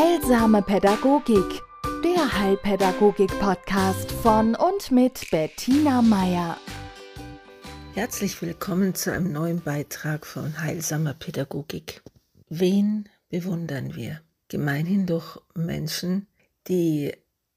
Heilsame Pädagogik, der Heilpädagogik-Podcast von und mit Bettina Meier. Herzlich willkommen zu einem neuen Beitrag von Heilsamer Pädagogik. Wen bewundern wir? Gemeinhin doch Menschen, die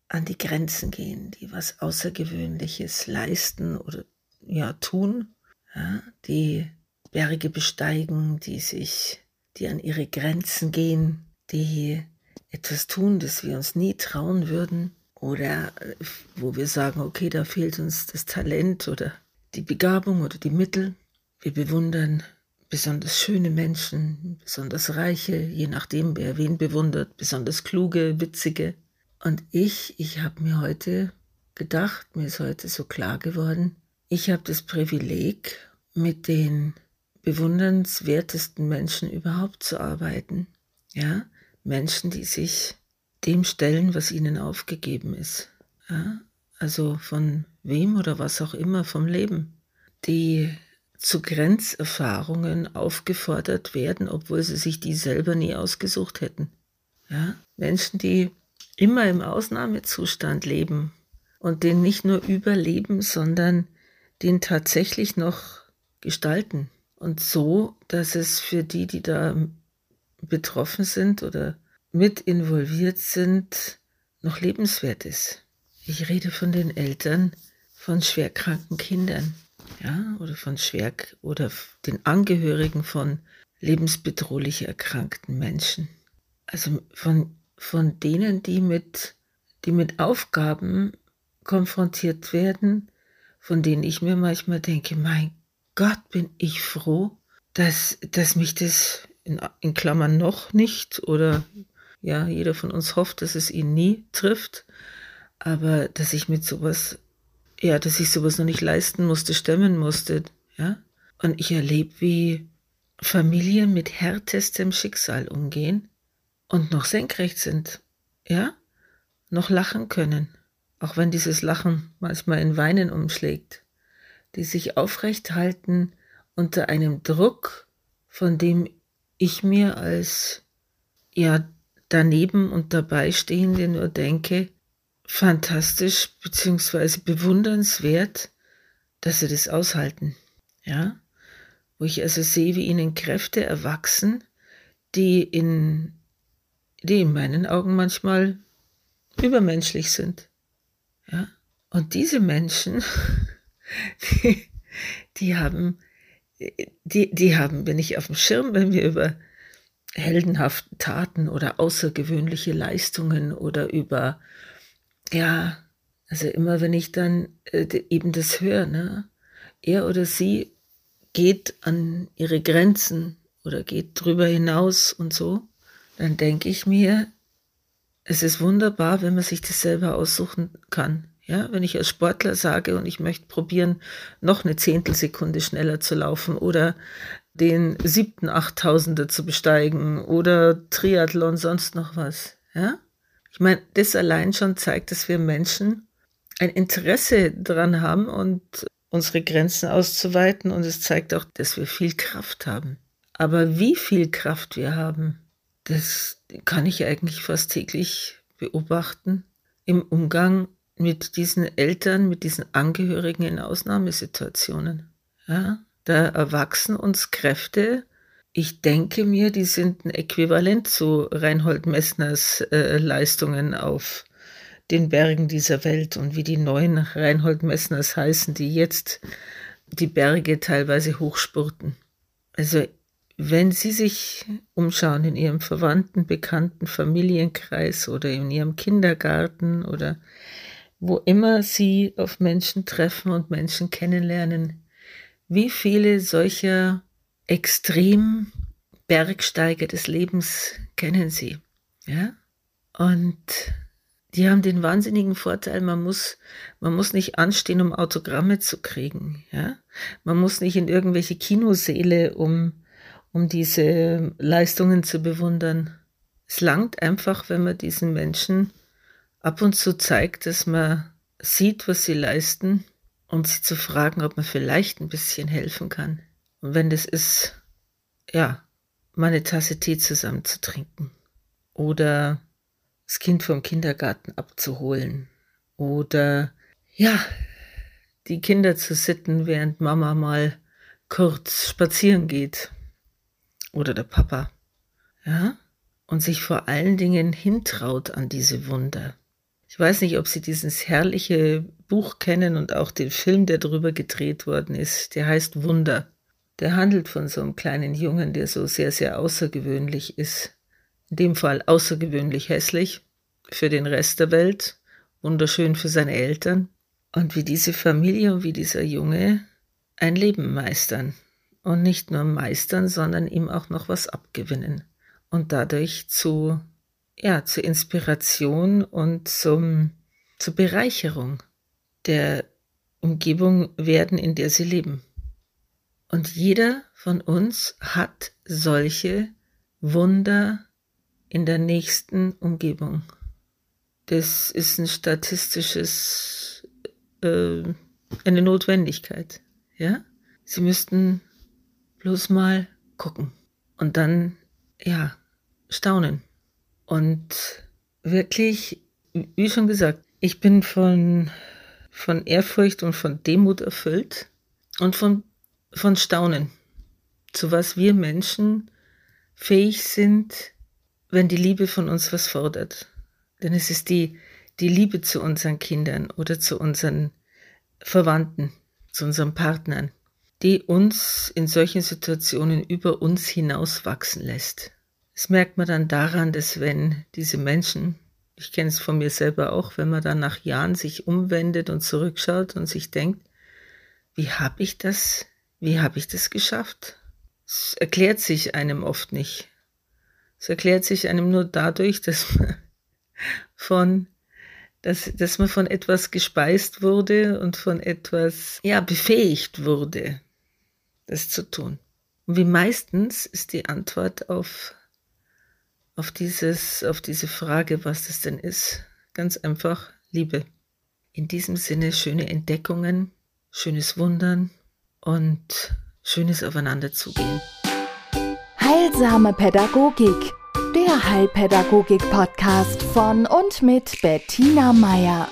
an die Grenzen gehen, die was Außergewöhnliches leisten oder ja tun, ja, die Berge besteigen, die sich, die an ihre Grenzen gehen, die etwas tun, das wir uns nie trauen würden oder äh, wo wir sagen, okay, da fehlt uns das Talent oder die Begabung oder die Mittel. Wir bewundern besonders schöne Menschen, besonders reiche, je nachdem, wer wen bewundert, besonders kluge, witzige. Und ich, ich habe mir heute gedacht, mir ist heute so klar geworden, ich habe das Privileg, mit den bewundernswertesten Menschen überhaupt zu arbeiten. Ja, Menschen, die sich dem stellen, was ihnen aufgegeben ist. Ja? Also von wem oder was auch immer vom Leben. Die zu Grenzerfahrungen aufgefordert werden, obwohl sie sich die selber nie ausgesucht hätten. Ja? Menschen, die immer im Ausnahmezustand leben und den nicht nur überleben, sondern den tatsächlich noch gestalten. Und so, dass es für die, die da betroffen sind oder mit involviert sind, noch lebenswert ist. Ich rede von den Eltern von schwerkranken Kindern, ja, oder von schwer oder den Angehörigen von lebensbedrohlich erkrankten Menschen. Also von, von denen, die mit, die mit Aufgaben konfrontiert werden, von denen ich mir manchmal denke, mein Gott, bin ich froh, dass, dass mich das in, in Klammern noch nicht oder ja, jeder von uns hofft, dass es ihn nie trifft, aber dass ich mit sowas, ja, dass ich sowas noch nicht leisten musste, stemmen musste, ja. Und ich erlebe, wie Familien mit härtestem Schicksal umgehen und noch senkrecht sind, ja, noch lachen können, auch wenn dieses Lachen manchmal in Weinen umschlägt, die sich aufrecht halten unter einem Druck, von dem ich mir als ja daneben und dabei stehende nur denke, fantastisch beziehungsweise bewundernswert, dass sie das aushalten. Ja, wo ich also sehe, wie ihnen Kräfte erwachsen, die in, die in meinen Augen manchmal übermenschlich sind. Ja, und diese Menschen, die, die haben die, die haben wir nicht auf dem Schirm, wenn wir über heldenhafte Taten oder außergewöhnliche Leistungen oder über, ja, also immer wenn ich dann äh, eben das höre, ne, er oder sie geht an ihre Grenzen oder geht drüber hinaus und so, dann denke ich mir, es ist wunderbar, wenn man sich das selber aussuchen kann. Ja, wenn ich als Sportler sage und ich möchte probieren, noch eine Zehntelsekunde schneller zu laufen oder den siebten Achttausender zu besteigen oder Triathlon, sonst noch was. Ja? Ich meine, das allein schon zeigt, dass wir Menschen ein Interesse daran haben und unsere Grenzen auszuweiten und es zeigt auch, dass wir viel Kraft haben. Aber wie viel Kraft wir haben, das kann ich eigentlich fast täglich beobachten im Umgang mit diesen Eltern, mit diesen Angehörigen in Ausnahmesituationen. Ja, da erwachsen uns Kräfte. Ich denke mir, die sind ein Äquivalent zu Reinhold Messners äh, Leistungen auf den Bergen dieser Welt und wie die neuen Reinhold Messners heißen, die jetzt die Berge teilweise hochspurten. Also wenn Sie sich umschauen in Ihrem Verwandten, Bekannten, Familienkreis oder in Ihrem Kindergarten oder wo immer Sie auf Menschen treffen und Menschen kennenlernen, wie viele solcher extrem Bergsteiger des Lebens kennen Sie? Ja? Und die haben den wahnsinnigen Vorteil, man muss, man muss nicht anstehen, um Autogramme zu kriegen. Ja? Man muss nicht in irgendwelche Kinoseele, um, um diese Leistungen zu bewundern. Es langt einfach, wenn man diesen Menschen ab und zu zeigt, dass man sieht, was sie leisten und sie zu fragen, ob man vielleicht ein bisschen helfen kann. Und wenn das ist, ja, mal eine Tasse Tee zusammen zu trinken oder das Kind vom Kindergarten abzuholen oder ja, die Kinder zu sitten, während Mama mal kurz spazieren geht oder der Papa. Ja? Und sich vor allen Dingen hintraut an diese Wunder. Ich weiß nicht, ob Sie dieses herrliche Buch kennen und auch den Film, der darüber gedreht worden ist. Der heißt Wunder. Der handelt von so einem kleinen Jungen, der so sehr, sehr außergewöhnlich ist. In dem Fall außergewöhnlich hässlich für den Rest der Welt, wunderschön für seine Eltern. Und wie diese Familie und wie dieser Junge ein Leben meistern. Und nicht nur meistern, sondern ihm auch noch was abgewinnen. Und dadurch zu ja, zur Inspiration und zum, zur Bereicherung der Umgebung werden, in der sie leben. Und jeder von uns hat solche Wunder in der nächsten Umgebung. Das ist ein statistisches, äh, eine Notwendigkeit. Ja, Sie müssten bloß mal gucken und dann, ja, staunen. Und wirklich, wie schon gesagt, ich bin von, von Ehrfurcht und von Demut erfüllt und von, von Staunen, zu was wir Menschen fähig sind, wenn die Liebe von uns was fordert. Denn es ist die, die Liebe zu unseren Kindern oder zu unseren Verwandten, zu unseren Partnern, die uns in solchen Situationen über uns hinaus wachsen lässt. Das merkt man dann daran, dass wenn diese Menschen, ich kenne es von mir selber auch, wenn man dann nach Jahren sich umwendet und zurückschaut und sich denkt, wie habe ich das, wie habe ich das geschafft? Es erklärt sich einem oft nicht. Es erklärt sich einem nur dadurch, dass man von, dass, dass man von etwas gespeist wurde und von etwas, ja, befähigt wurde, das zu tun. Und wie meistens ist die Antwort auf auf, dieses, auf diese Frage, was das denn ist. Ganz einfach Liebe. In diesem Sinne schöne Entdeckungen, schönes Wundern und schönes Aufeinanderzugehen. Heilsame Pädagogik, der Heilpädagogik-Podcast von und mit Bettina Meier.